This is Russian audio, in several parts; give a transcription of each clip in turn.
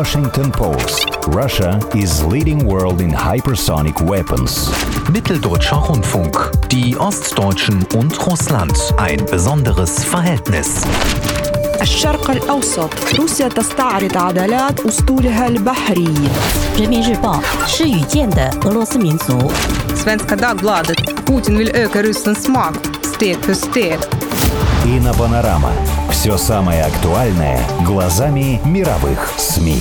Washington Post. Russia is leading world in hypersonic weapons. Mitteldeutscher Rundfunk. Die Ostdeutschen und Russland. Ein besonderes Verhältnis. الشرق الأوسط روسيا تستعرض عضلات أسطولها البحري 人民日报是语见的俄罗斯民族。 Svenska Dagbladet. Putin vill öka Rysslands makt steg för steg. Инопанорама. Все самое актуальное глазами мировых СМИ.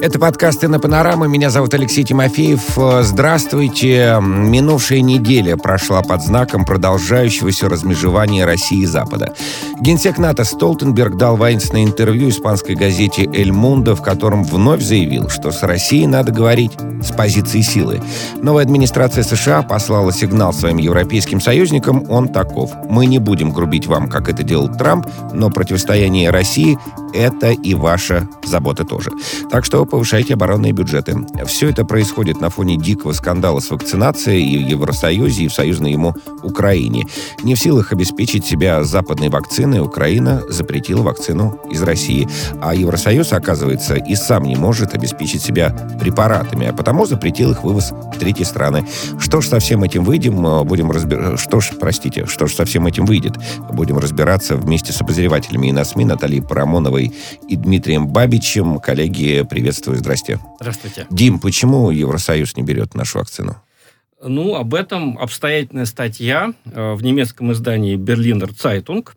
Это подкасты на Панорама. Меня зовут Алексей Тимофеев. Э, Здравствуйте. Минувшая неделя прошла под знаком продолжающегося размежевания России и Запада. Генсек НАТО Столтенберг дал воинственное интервью испанской газете «Эль Мундо», в котором вновь заявил, что с Россией надо говорить с позиции силы. Новая администрация США послала сигнал своим европейским союзникам, он таков. Мы не будем грубить вам, как это делал Трамп, но противостояние России – это и ваша забота тоже. Так что повышайте оборонные бюджеты. Все это происходит на фоне дикого скандала с вакцинацией и в Евросоюзе, и в союзной ему Украине. Не в силах обеспечить себя западной вакциной, Украина запретила вакцину из России. А Евросоюз, оказывается, и сам не может обеспечить себя препаратами, а потому запретил их вывоз в третьи страны. Что ж со всем этим выйдем, э, будем разбираться... Что ж, простите, что ж со всем этим выйдет? Будем разбираться вместе с обозревателями ИноСМИ Натальей Парамоновой и Дмитрием Бабичем. Коллеги, приветствую, здрасте. Здравствуйте. Дим, почему Евросоюз не берет нашу вакцину? Ну, об этом обстоятельная статья э, в немецком издании «Берлинер Цайтунг».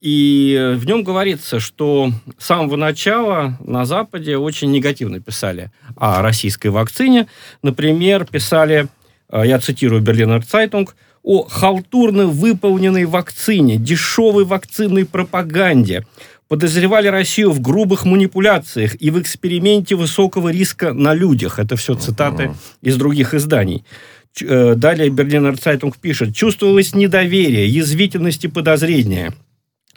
И в нем говорится, что с самого начала на Западе очень негативно писали о российской вакцине. Например, писали, э, я цитирую «Берлинер Цайтунг», о халтурно выполненной вакцине, дешевой вакцинной пропаганде, подозревали Россию в грубых манипуляциях и в эксперименте высокого риска на людях. Это все цитаты из других изданий. Э, Далее Берлинер Цайтунг пишет, чувствовалось недоверие, язвительность и подозрение.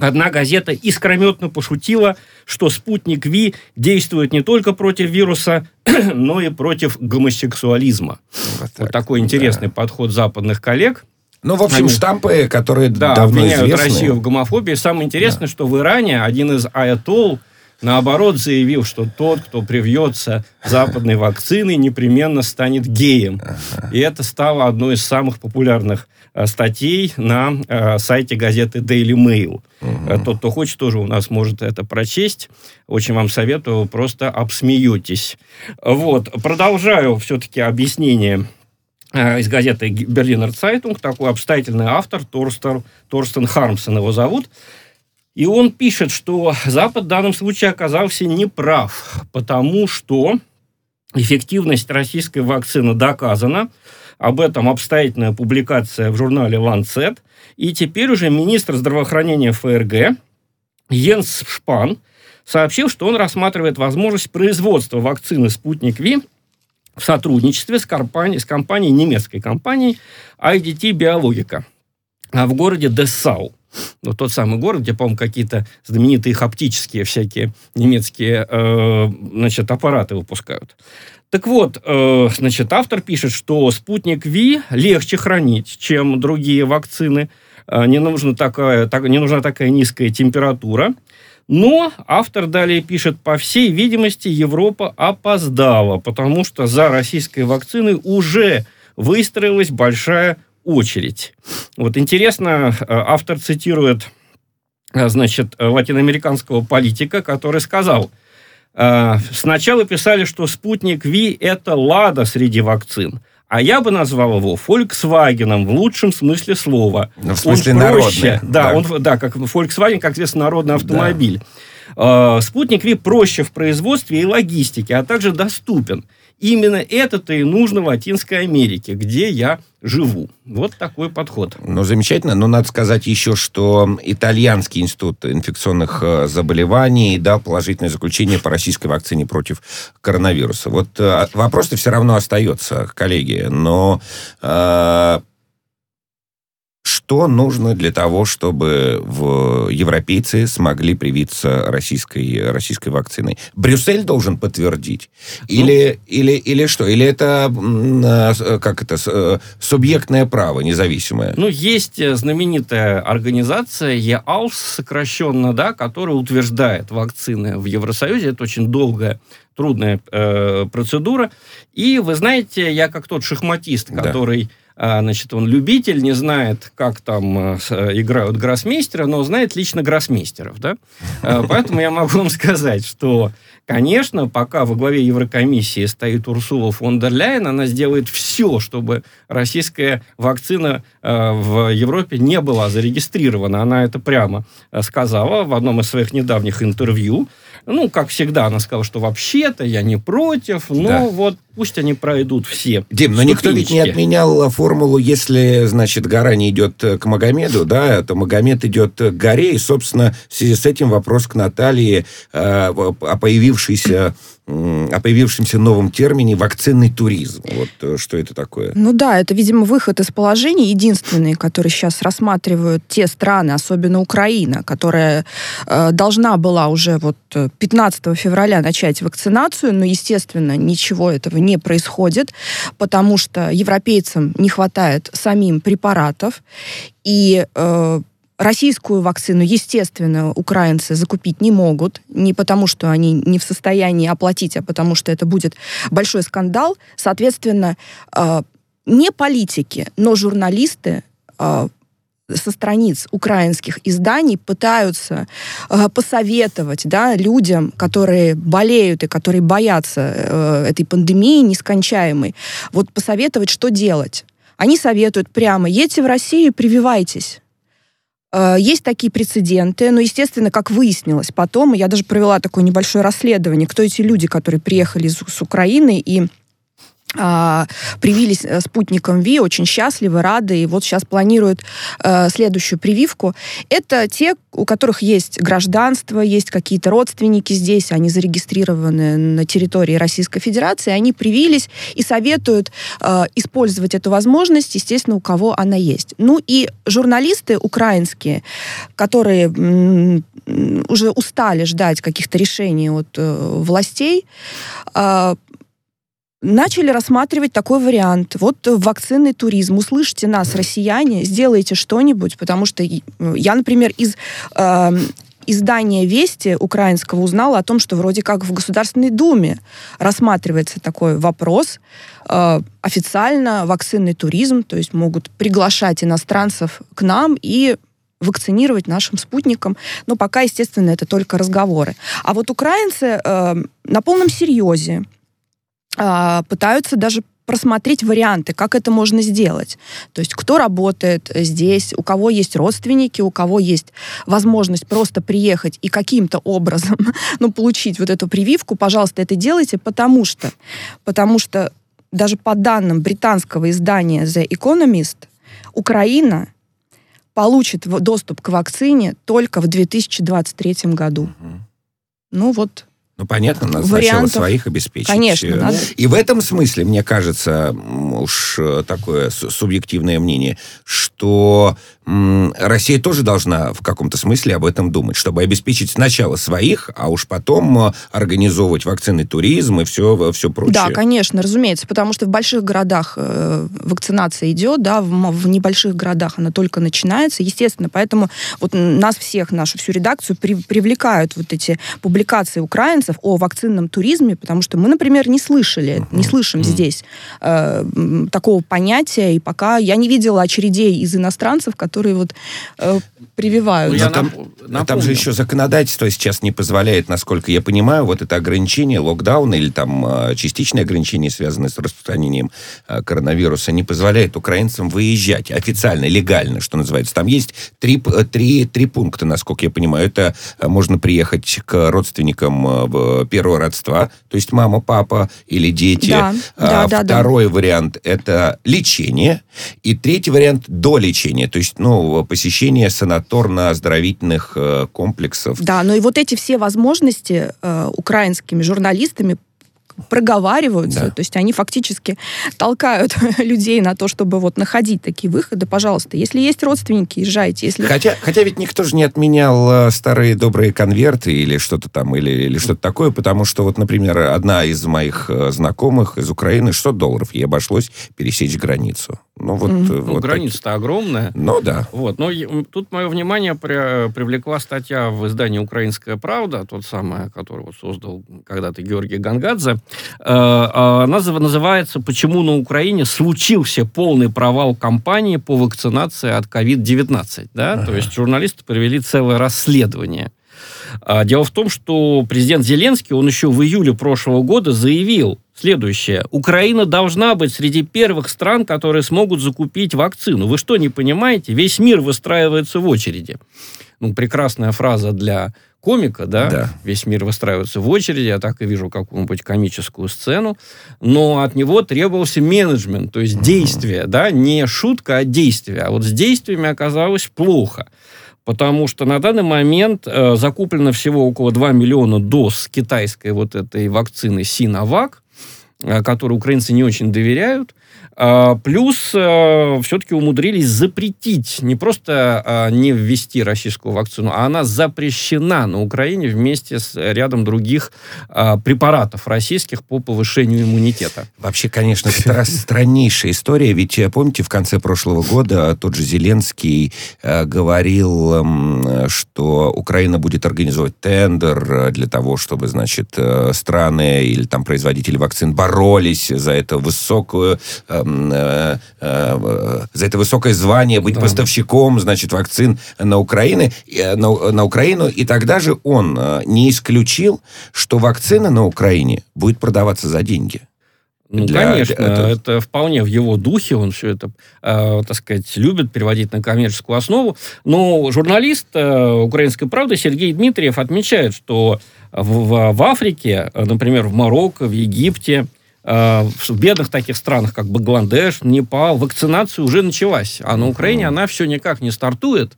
Одна газета искрометно пошутила, что Спутник V действует не только против вируса, но и против гомосексуализма. Вот, Вот такой интересный подход западных коллег. Ну, в общем, Они- штампы, которые Да, давно обвиняют известны. Россию в гомофобии. Самое интересное, что в Иране один из аятол наоборот заявил, что тот, кто привьется западной вакциной, непременно станет геем. И это стало одной из самых популярных статей на э, сайте газеты Daily Mail. Э, Тот, кто хочет, тоже у нас может это прочесть. Очень вам советую, просто обсмеетесь. Вот, продолжаю все-таки объяснение э, из газеты Берлинер Цайтунг, такой обстоятельный автор, Торстер, Торстен Хармсон его зовут. И он пишет, что Запад в данном случае оказался неправ, потому что эффективность российской вакцины доказана. Об этом обстоятельная публикация в журнале Lancet. И теперь уже министр здравоохранения ФРГ Йенс Шпан сообщил, что он рассматривает возможность производства вакцины «Спутник Ви» в сотрудничестве с компанией, с компанией немецкой компанией IDT Биологика в городе Дессау. Ну, тот самый город, где, по-моему, какие-то знаменитые их оптические всякие немецкие э, значит, аппараты выпускают. Так вот, э, значит, автор пишет, что спутник Ви легче хранить, чем другие вакцины. Э, не, нужна такая, так, не нужна такая низкая температура. Но автор далее пишет, по всей видимости, Европа опоздала, потому что за российской вакциной уже выстроилась большая очередь. Вот интересно, э, автор цитирует, э, значит, э, латиноамериканского политика, который сказал, сначала писали, что спутник Ви – это лада среди вакцин, а я бы назвал его Volkswagen в лучшем смысле слова. Ну, в смысле Он народный, проще, да, да. он, да, как Volkswagen, как известно, народный автомобиль. Э, Спутник Ви проще в производстве и логистике, а также доступен. Именно это-то и нужно в Латинской Америке, где я живу. Вот такой подход. Ну, замечательно. Но надо сказать еще, что Итальянский институт инфекционных э, заболеваний дал положительное заключение по российской вакцине против коронавируса. Вот э, вопрос-то все равно остается, коллеги. Но э, что нужно для того, чтобы в европейцы смогли привиться российской, российской вакциной? Брюссель должен подтвердить? Или, ну, или, или что? Или это, а, как это, э, субъектное право независимое? Ну, есть знаменитая организация ЕАУС, сокращенно, да, которая утверждает вакцины в Евросоюзе. Это очень долгая трудная э, процедура. И вы знаете, я как тот шахматист, который а, значит, он любитель, не знает, как там э, играют гроссмейстера, но знает лично гроссмейстеров, да? А, поэтому я могу вам сказать, что, конечно, пока во главе Еврокомиссии стоит Урсула фон дер Ляйен, она сделает все, чтобы российская вакцина э, в Европе не была зарегистрирована. Она это прямо э, сказала в одном из своих недавних интервью. Ну, как всегда, она сказала, что вообще-то я не против, но да. вот пусть они пройдут все. Дим, но никто ведь не отменял формулу, если, значит, гора не идет к Магомеду, да, то Магомед идет к горе, и, собственно, в связи с этим вопрос к Наталье э, о появившейся о появившемся новом термине вакцинный туризм. Вот э, что это такое? Ну да, это, видимо, выход из положения единственный, который сейчас рассматривают те страны, особенно Украина, которая э, должна была уже вот 15 э, февраля начать вакцинацию, но, естественно, ничего этого не происходит, потому что европейцам не хватает самим препаратов, и э, Российскую вакцину, естественно, украинцы закупить не могут, не потому что они не в состоянии оплатить, а потому что это будет большой скандал. Соответственно, э, не политики, но журналисты э, со страниц украинских изданий пытаются э, посоветовать да, людям, которые болеют и которые боятся этой пандемии нескончаемой, вот посоветовать, что делать. Они советуют прямо, едьте в Россию, прививайтесь. Э, есть такие прецеденты, но, естественно, как выяснилось потом, я даже провела такое небольшое расследование, кто эти люди, которые приехали с, Украины и привились э, спутником ВИ, очень счастливы, рады, и вот сейчас планируют э, следующую прививку. Это те, у которых есть гражданство, есть какие-то родственники здесь, они зарегистрированы на территории Российской Федерации, они привились и советуют э, использовать эту возможность, естественно, у кого она есть. Ну и журналисты украинские, которые уже устали ждать каких-то решений от властей, начали рассматривать такой вариант. Вот вакцинный туризм. Услышьте нас, россияне, сделайте что-нибудь, потому что я, например, из э, издания «Вести» украинского узнала о том, что вроде как в Государственной Думе рассматривается такой вопрос. Э, официально вакцинный туризм, то есть могут приглашать иностранцев к нам и вакцинировать нашим спутникам. Но пока, естественно, это только разговоры. А вот украинцы э, на полном серьезе пытаются даже просмотреть варианты, как это можно сделать. То есть кто работает здесь, у кого есть родственники, у кого есть возможность просто приехать и каким-то образом ну, получить вот эту прививку, пожалуйста, это делайте, потому что, потому что даже по данным британского издания The Economist, Украина получит доступ к вакцине только в 2023 году. Угу. Ну вот ну, понятно, надо сначала своих обеспечить. Конечно, надо. И в этом смысле, мне кажется, уж э, такое субъективное мнение, что Россия тоже должна в каком-то смысле об этом думать, чтобы обеспечить сначала своих, а уж потом э, организовывать вакцинный туризм и все, все прочее. Да, конечно, разумеется, потому что в больших городах э, вакцинация идет, да, в, в небольших городах она только начинается, естественно, поэтому вот нас всех, нашу всю редакцию при, привлекают вот эти публикации украинцев о вакцинном туризме, потому что мы, например, не слышали, uh-huh. не слышим uh-huh. здесь э, такого понятия, и пока я не видела очередей из иностранцев, которые вот э, прививают. Ну, там, напомню. там же еще законодательство сейчас не позволяет, насколько я понимаю, вот это ограничение, локдаун или там э, частичное ограничение, связанное с распространением э, коронавируса, не позволяет украинцам выезжать официально, легально, что называется. Там есть три, э, три, три пункта, насколько я понимаю. Это можно приехать к родственникам э, первого родства, то есть мама, папа или дети. Да, а, да, второй да. вариант – это лечение. И третий вариант – до лечения, то есть ну, посещение санаторно-оздоровительных э, комплексов. Да, но и вот эти все возможности э, украинскими журналистами проговариваются. Да. То есть они фактически толкают людей на то, чтобы вот находить такие выходы. Пожалуйста, если есть родственники, езжайте. Если... Хотя, хотя ведь никто же не отменял э, старые добрые конверты или что-то там, или, или что-то такое, потому что вот, например, одна из моих э, знакомых из Украины 600 долларов ей обошлось пересечь границу. Ну, вот, Мгм. э, Ну, вот граница-то огромная. такие. Ну, да. Вот. Но тут мое внимание при- привлекла статья в издании «Украинская правда», тот самый, который вот создал когда-то Георгий Гангадзе. Э, э, Она называется «Почему на Украине случился полный провал кампании по вакцинации от COVID-19». Да? То есть журналисты провели целое расследование. А, Дело в том, что президент Зеленский, он еще в июле прошлого года заявил следующее. Украина должна быть среди первых стран, которые смогут закупить вакцину. Вы что, не понимаете? Весь мир выстраивается в очереди. Ну, прекрасная фраза для комика, да? Да. Весь мир выстраивается в очереди, я так и вижу какую-нибудь комическую сцену. Но от него требовался менеджмент, то есть действие, да? Не шутка, а действие. А вот с действиями оказалось плохо. Потому что на данный момент э, закуплено всего около 2 миллиона доз китайской вот этой вакцины Синовак, которой украинцы не очень доверяют. А, плюс все-таки умудрились запретить, не просто а, не ввести российскую вакцину, а она запрещена на Украине вместе с рядом других а, препаратов российских по повышению иммунитета. Вообще, конечно, это страннейшая история. Ведь, э, помните, в конце прошлого года тот же Зеленский э, говорил, эм, что Украина будет организовать тендер э, для того, чтобы, значит, э, страны или там производители вакцин боролись за это высокую, э, э, за это высокое звание, быть Да. поставщиком, значит, вакцин на Украину, э, на, на Украину. И тогда же он не исключил, что вакцина на Украине будет продаваться за деньги. Ну, Для- конечно, это- это... вполне в его духе, он все это, э, так сказать, любит переводить на коммерческую основу. Но журналист э, «Украинской правды» Сергей Дмитриев отмечает, что в, в- в Африке, например, в Марокко, в Египте, в бедных таких странах, как Бангладеш, Непал, вакцинация уже началась. А на Украине она все никак не стартует.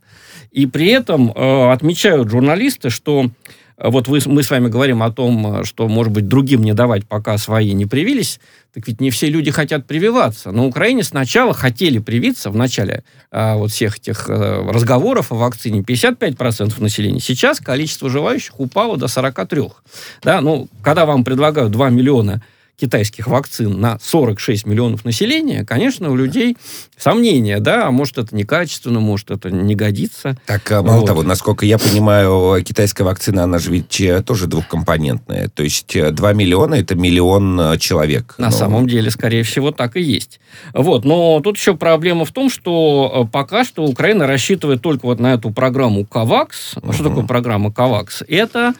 И при этом э, отмечают журналисты, что э, вот вы, мы с вами говорим о том, э, что, может быть, другим не давать, пока свои не привились. Так ведь не все люди хотят прививаться. На Украине сначала хотели привиться, в начале э, вот всех этих э, разговоров о вакцине, 55% населения. Сейчас количество желающих упало до 43%. Да, ну, когда вам предлагают 2 миллиона китайских вакцин на 46 миллионов населения, конечно, у людей сомнения, да, а может это некачественно, может это не годится. Так, а, мало Вот. того, насколько я понимаю, китайская вакцина, она же ведь э, тоже двухкомпонентная. То есть э, 2 миллиона – это миллион э, человек. На Ну, самом деле, скорее всего, так и есть. Вот. Но тут еще проблема в том, что э, пока что Украина рассчитывает только вот на эту программу КАВАКС. А Что такое программа КАВАКС? Это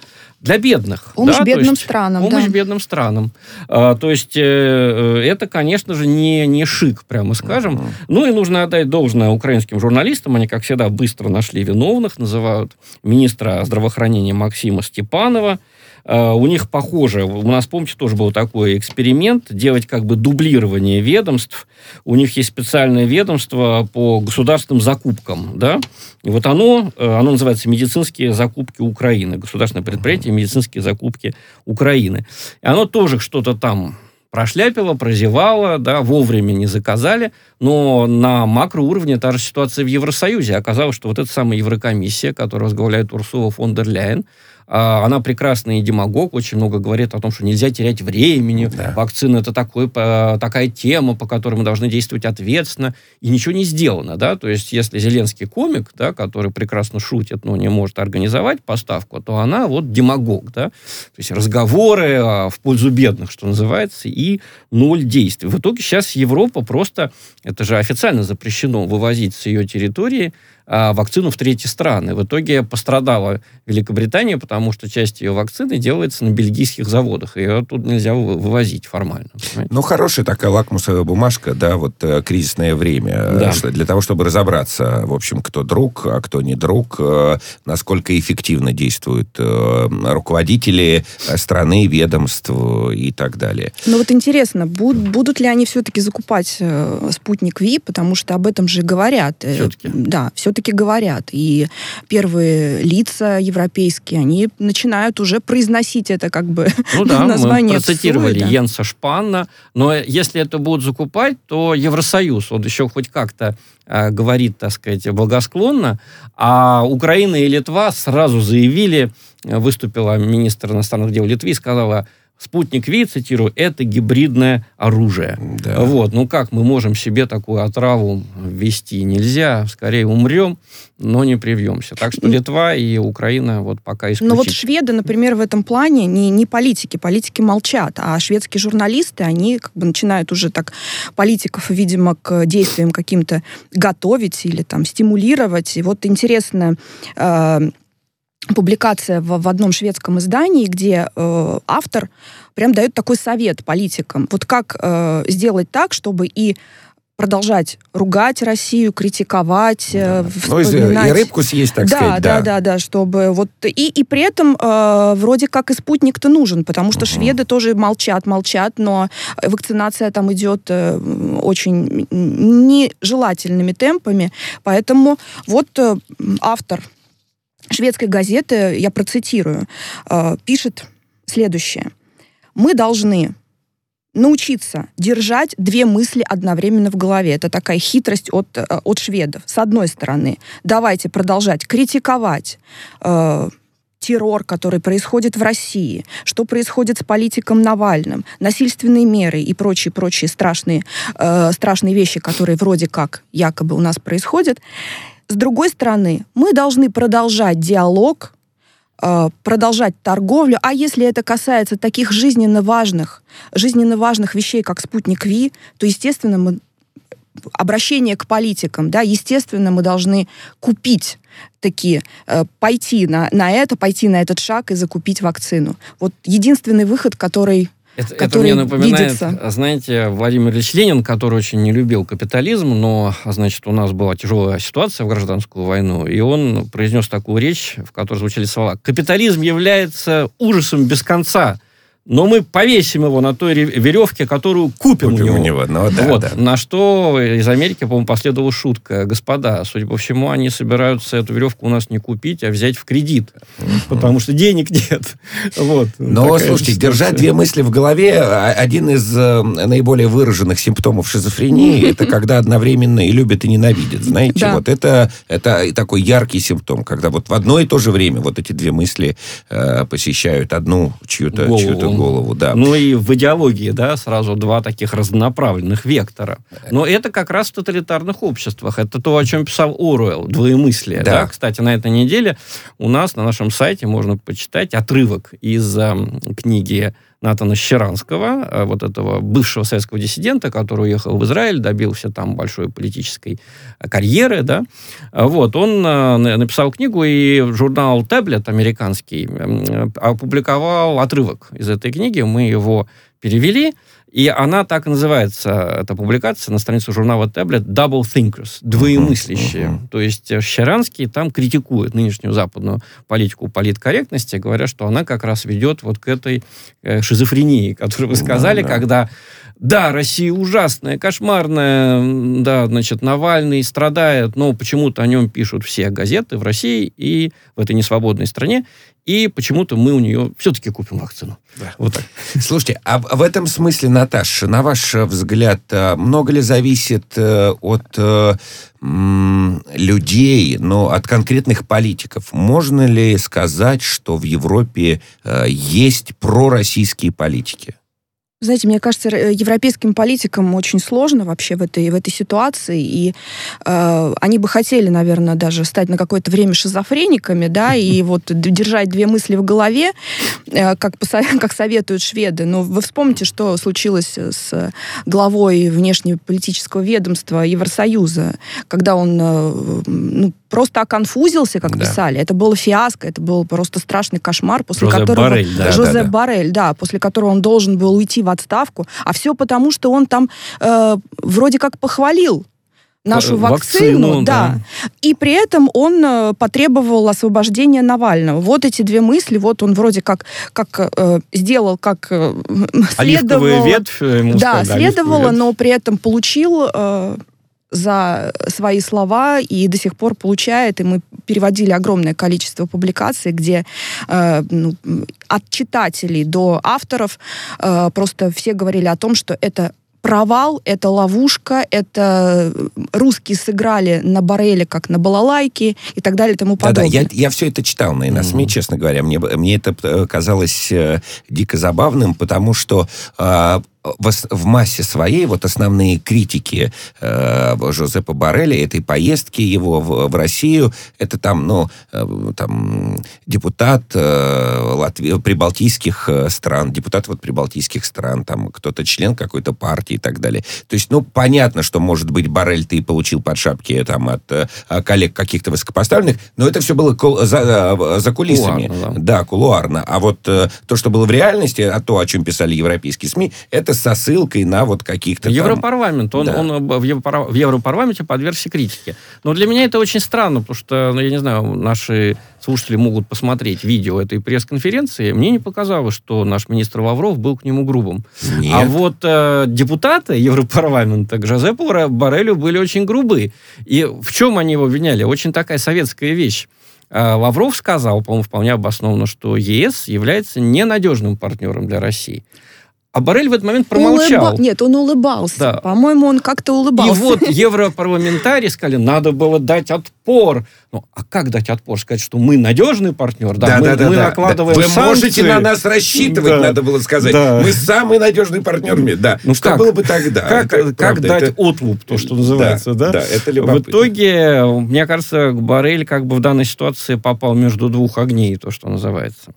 для бедных. Помощь да, бедным есть странам, Помощь да. бедным странам. А, то есть э, э, это, конечно же, не, не шик, прямо скажем. Ну и нужно отдать должное украинским журналистам. Они, как всегда, быстро нашли виновных. Называют министра здравоохранения Максима Степанова. Э, У них похоже, у нас, помните, тоже был такой эксперимент, делать как бы дублирование ведомств. У них есть специальное ведомство по государственным закупкам, да, и вот оно, э, оно называется «Медицинские закупки Украины», государственное предприятие «Медицинские закупки Украины». И оно тоже что-то там прошляпило, прозевало, да, вовремя не заказали, но на макроуровне та же ситуация в Евросоюзе. Оказалось, что вот эта самая Еврокомиссия, которую возглавляет Урсула фон дер Ляйен, она прекрасный демагог, очень много говорит о том, что нельзя терять времени, Да. вакцина это такой, по- такая тема, по которой мы должны действовать ответственно, и ничего не сделано, да, то есть если Зеленский комик, да, который прекрасно шутит, но не может организовать поставку, то она вот демагог, да, то есть разговоры а, в пользу бедных, что называется, и ноль действий. В итоге сейчас Европа просто, это же официально запрещено вывозить с ее территории а, вакцину в третьи страны. В итоге пострадала Великобритания, потому что часть ее вакцины делается на бельгийских заводах. Ее тут нельзя вы- вывозить формально. понимаете? Ну, хорошая такая лакмусовая бумажка, да, вот э, кризисное время. э, Да. что- Для того, чтобы разобраться, в общем, кто друг, а кто не друг, э, насколько эффективно действуют руководители страны, ведомств и так далее. Ну вот интересно, буд- будут ли они все-таки закупать спутник Ви, потому что об этом же говорят. Всё-таки. Да, все-таки все-таки говорят. И первые лица европейские, они начинают уже произносить это как бы Ну да, название мы процитировали ЦУИ, да. Йенса Шпанна, но если это будут закупать, то Евросоюз, он еще хоть как-то э, говорит, так сказать, благосклонно, а Украина и Литва сразу заявили, выступила министр иностранных дел Литвы и сказала, Спутник Ви, цитирую, это гибридное оружие. Да. Вот, ну как мы можем себе такую отраву ввести? Нельзя, скорее умрем, но не привьемся. Так что Литва и Украина вот пока исключить. Ну вот шведы, например, в этом плане не, не политики, политики молчат, а шведские журналисты, они как бы начинают уже так политиков, видимо, к действиям каким-то готовить или там стимулировать. И вот интересно, э, публикация в, в одном шведском издании, где э, автор прям дает такой совет политикам. Вот как э, сделать так, чтобы и продолжать ругать Россию, критиковать, э, Ну, и, вспоминать... и рыбку съесть, так да, сказать, да, да, да, чтобы вот и и при этом э, вроде как и спутник-то нужен, потому что шведы тоже молчат, молчат, но вакцинация там идет э, очень нежелательными темпами, поэтому вот э, автор шведской газеты, я процитирую, э, пишет следующее: мы должны научиться держать две мысли одновременно в голове. Это такая хитрость от, э, от шведов. С одной стороны, давайте продолжать критиковать э, террор, который происходит в России, что происходит с политиком Навальным, насильственные меры и прочие-прочие страшные, э, страшные вещи, которые вроде как якобы у нас происходят. С другой стороны, мы должны продолжать диалог, э, продолжать торговлю, а если это касается таких жизненно важных, жизненно важных вещей, как спутник Ви, то, естественно, мы обращение к политикам, да, естественно, мы должны купить такие, э, пойти на, на это, пойти на этот шаг и закупить вакцину. Вот единственный выход, который Это, это мне напоминает, видится. знаете, Владимир Ильич Ленин, который очень не любил капитализм, но, значит, у нас была тяжелая ситуация в гражданскую войну, и он произнес такую речь, в которой звучали слова «Капитализм является ужасом без конца, но мы повесим его на той ре- веревке, которую купим, Купим у него». у него, ну да, вот. да. На что из Америки, по-моему, последовала шутка. Господа, судя по всему, они собираются эту веревку у нас не купить, а взять в кредит, потому что денег нет. Вот. Но, Такая слушайте, ситуация. держать две мысли в голове, а- один из э, наиболее выраженных симптомов шизофрении, это когда одновременно и любят, и ненавидят. Знаете, вот это, такой яркий симптом, когда вот в одно и то же время вот эти две мысли э, посещают одну чью-то Голову. Да. Ну и в идеологии, да, сразу два таких разнонаправленных вектора. Но это как раз в тоталитарных обществах. Это то, о чем писал Оруэлл, двоемыслие. Да. Да. Кстати, на этой неделе у нас на нашем сайте можно почитать отрывок из эм, книги Натана Щеранского, э, вот этого бывшего советского диссидента, который уехал в Израиль, добился там большой политической э, карьеры, да. А Вот, он э, на- написал книгу, и журнал Таблет американский э, опубликовал отрывок из этой книги, мы его перевели, и она так и называется, эта публикация на странице журнала Таблет «Double Thinkers», двоемыслящие. мгм. То есть э, Щеранский там критикует нынешнюю западную политику политкорректности, говоря, что она как раз ведет вот к этой э, шизофрении, которую вы сказали, да. когда да, Россия ужасная, кошмарная, да, значит, Навальный страдает, но почему-то о нем пишут все газеты в России и в этой несвободной стране, и почему-то мы у нее все-таки купим вакцину. Вот так. Слушайте, а в этом смысле, Наташ, на ваш э, взгляд, э, много ли зависит э, от людей, но от конкретных политиков? Можно ли сказать, что в Европе есть пророссийские политики? Знаете, мне кажется, р- европейским политикам очень сложно вообще в этой, в этой ситуации, и э, они бы хотели, наверное, даже стать на какое-то время шизофрениками, да, и вот держать две мысли в голове, э, как, как советуют шведы. Но вы вспомните, что случилось с главой внешнеполитического ведомства Евросоюза, когда он э, ну, просто оконфузился, как Да. писали. Это было фиаско, это был просто страшный кошмар, после Жозеп которого... Боррель, да. Жозеп Да-да-да. Боррель, да, после которого он должен был уйти в отставку, а все потому, что он там э, вроде как похвалил нашу Э, вакцину, вакцину, да. да. И при этом он э, потребовал освобождения Навального. Вот эти две мысли, вот он вроде как, как э, сделал, как э, Оливковая следовало. ветвь, ему Да, сказали, следовало, ветвь. но при этом получил э, за свои слова и до сих пор получает, и мы переводили огромное количество публикаций, где э, ну, от читателей до авторов э, просто все говорили о том, что это провал, это ловушка, это русские сыграли на Бареле как на балалайке и так далее и тому подобное. Да-да, я, я все это читал на иносме, mm-hmm. честно говоря. Мне, мне это э, казалось э, дико забавным, потому что э, в, в массе своей вот основные критики э, Жозепа Барреля этой поездки его в, в Россию, это там, ну, э, там депутат э, Латвии, прибалтийских э, стран, депутат вот прибалтийских стран, там кто-то член какой-то партии и так далее. То есть, ну, понятно, что, может быть, Барель ты получил под шапки там от э, коллег каких-то высокопоставленных, но это все было кул, за, э, за кулисами. Кулуарно, да. да, кулуарно. А вот э, то, что было в реальности, а то, о чем писали европейские СМИ, это со ссылкой на вот каких-то Европарламент. Он, да. он в, Европар... в Европарламенте подвергся критике. Но для меня это очень странно, потому что, ну, я не знаю, наши слушатели могут посмотреть видео этой пресс-конференции. Мне не показалось, что наш министр Лавров был к нему грубым. Нет. А вот э, депутаты Европарламента к Жозепу Барелю были очень грубы. И в чем они его обвиняли? Очень такая советская вещь. Э, Лавров сказал, по-моему, вполне обоснованно, что ЕС является ненадежным партнером для России. А Барель в этот момент промолчал. Улыба... Нет, он улыбался. Да. По-моему, он как-то улыбался. И вот европарламентарии сказали, надо было дать отпор. Ну, а как дать отпор? Сказать, что мы надежный партнер, да, да мы, да, мы да, накладываем да. Вы санкции. можете на нас рассчитывать, да. надо было сказать. Да. Мы самый надежный партнер. Да. Ну, что как? было бы тогда? Как, как, как дать это... отлуп, то, что называется, да? Да, да это любопытно. В итоге, мне кажется, Барель как бы в данной ситуации попал между двух огней, то, что называется.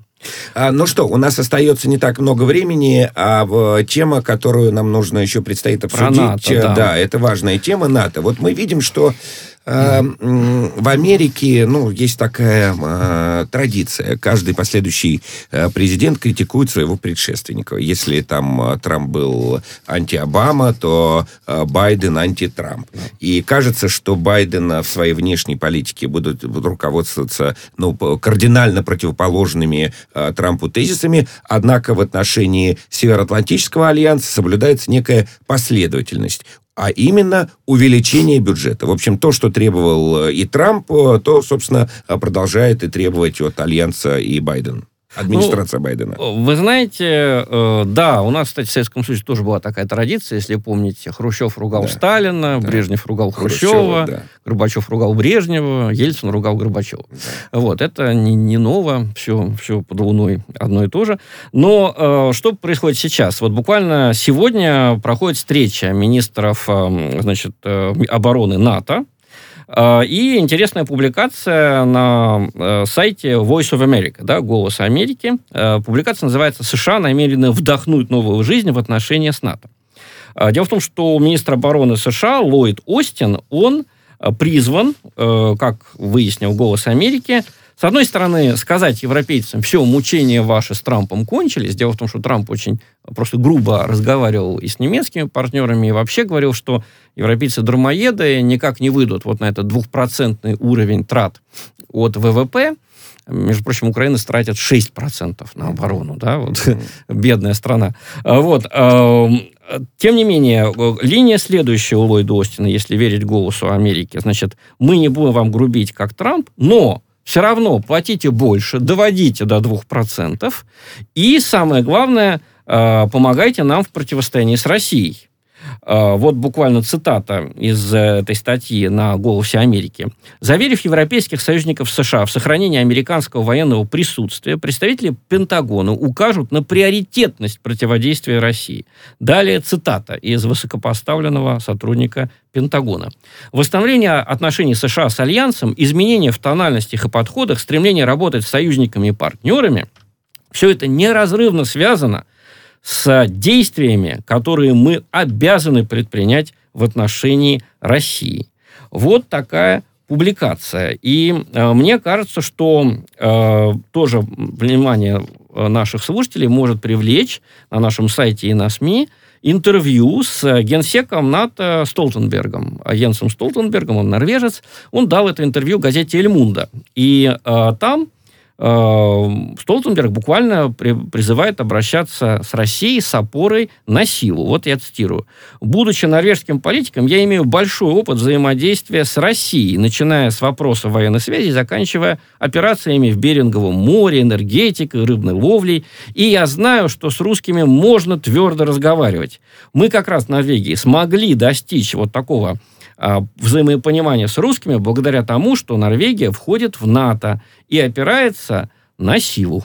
А, ну что, у нас остается не так много времени, а в, тема, которую нам нужно еще предстоит обсудить, Про НАТО, да. да, это важная тема НАТО. Вот мы видим, что Э, в Америке, ну, есть такая э, традиция. Каждый последующий э, президент критикует своего предшественника. Если там э, Трамп был анти-Обама, то э, Байден анти-Трамп. И кажется, что Байден в своей внешней политике будут, будут руководствоваться ну, кардинально противоположными э, Трампу тезисами. Однако в отношении Североатлантического альянса соблюдается некая последовательность а именно увеличение бюджета. В общем, то, что требовал э, и Трамп, э, то, собственно, продолжает и требовать от Альянса и Байден администрация ну, Байдена. Вы знаете, э, да, у нас, кстати, в Советском Союзе тоже была такая традиция, если помните, Хрущев ругал да. Сталина, да. Брежнев ругал Хрущева, Хрущева да. Горбачев ругал Брежнева, Ельцин ругал Горбачева. Да. Вот, это не, не ново, все, все под луной одно и то же. Но э, что происходит сейчас? Вот буквально сегодня проходит встреча министров э, значит, э, обороны НАТО, и интересная публикация на э, сайте Voice of America, да, «Голос Америки». Э, публикация называется «США намерены вдохнуть новую жизнь в отношения с НАТО». А, дело в том, что министр обороны США Ллойд Остин, он э, призван, как выяснил «Голос Америки», с одной стороны, сказать европейцам, все, мучения ваши с Трампом кончились. Дело в том, что Трамп очень просто грубо разговаривал и с немецкими партнерами, и вообще говорил, что европейцы дармоеды никак не выйдут вот на этот двухпроцентный уровень трат от ВВП. Между прочим, Украина тратит 6% на оборону, да, вот бедная страна. А вот, тем не менее, линия следующая у Ллойда Остина, если верить голосу Америки, значит, мы не будем вам грубить, как Трамп, но все равно платите больше, доводите до 2%, и самое главное, э, помогайте нам в противостоянии с Россией. А, вот буквально цитата из э, этой статьи на «Голосе Америки». Заверив европейских союзников США в сохранении американского военного присутствия, представители Пентагона укажут на приоритетность противодействия России. Далее цитата из высокопоставленного сотрудника Пентагона. Восстановление отношений США с Альянсом, изменения в тональностях и подходах, стремление работать с союзниками и партнерами – все это неразрывно связано – с действиями, которые мы обязаны предпринять в отношении России. Вот такая публикация. И э, мне кажется, что э, тоже внимание э, наших слушателей может привлечь на нашем сайте и на СМИ интервью с генсеком НАТО Столтенбергом. Йенсом Столтенбергом, он норвежец, он дал это интервью газете «Эльмунда». И э, там э, Столтенберг буквально при, призывает обращаться с Россией с опорой на силу. Вот я цитирую. «Будучи норвежским политиком, я имею большой опыт взаимодействия с Россией, начиная с вопроса военной связи, заканчивая операциями в Беринговом море, энергетикой, рыбной ловлей. И я знаю, что с русскими можно твердо разговаривать. Мы как раз в Норвегии смогли достичь вот такого а, взаимопонимания с русскими благодаря тому, что Норвегия входит в НАТО и опирается на силу.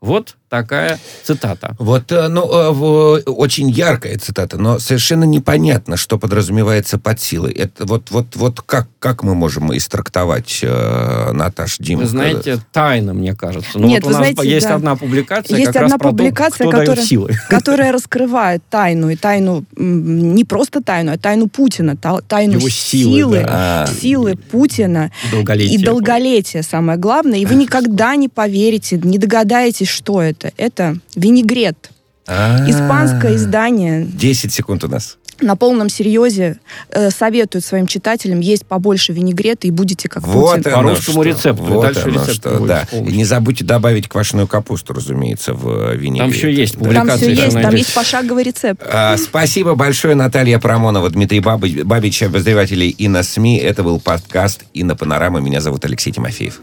Вот такая цитата. Вот, э, ну, э, в- очень яркая цитата, но совершенно непонятно, что подразумевается под силой. Это вот, вот, вот как, как мы можем истрактовать, э, Наташ, Дима? Вы знаете, тайна, мне кажется. Ну, Нет, вот у вы нас знаете, есть да. одна публикация Есть как одна раз про публикация, то, кто которая, дает силы. которая раскрывает тайну, и тайну, не просто тайну, а тайну Путина, та- тайну Его силы, силы, да. А. силы Путина Долголетие. и долголетие, самое главное. И вы никогда не поверите, не догадаетесь, что это. Это винегрет. А, Испанское издание 10 секунд у нас. на полном серьезе э, советует своим читателям есть побольше винегрета и будете как Вот Путин. По русскому что. рецепту. Вот дальше оно рецепт что, да. И не забудьте добавить квашеную капусту, разумеется, в э, винегрет. Там еще есть Да. Там публикация. все есть, там есть пошаговый рецепт. А, Спасибо большое, Наталья Промонова, Дмитрий Бабы- Бабич, обозревателей и на СМИ. Это был подкаст «И на панорама». Меня зовут Алексей Тимофеев.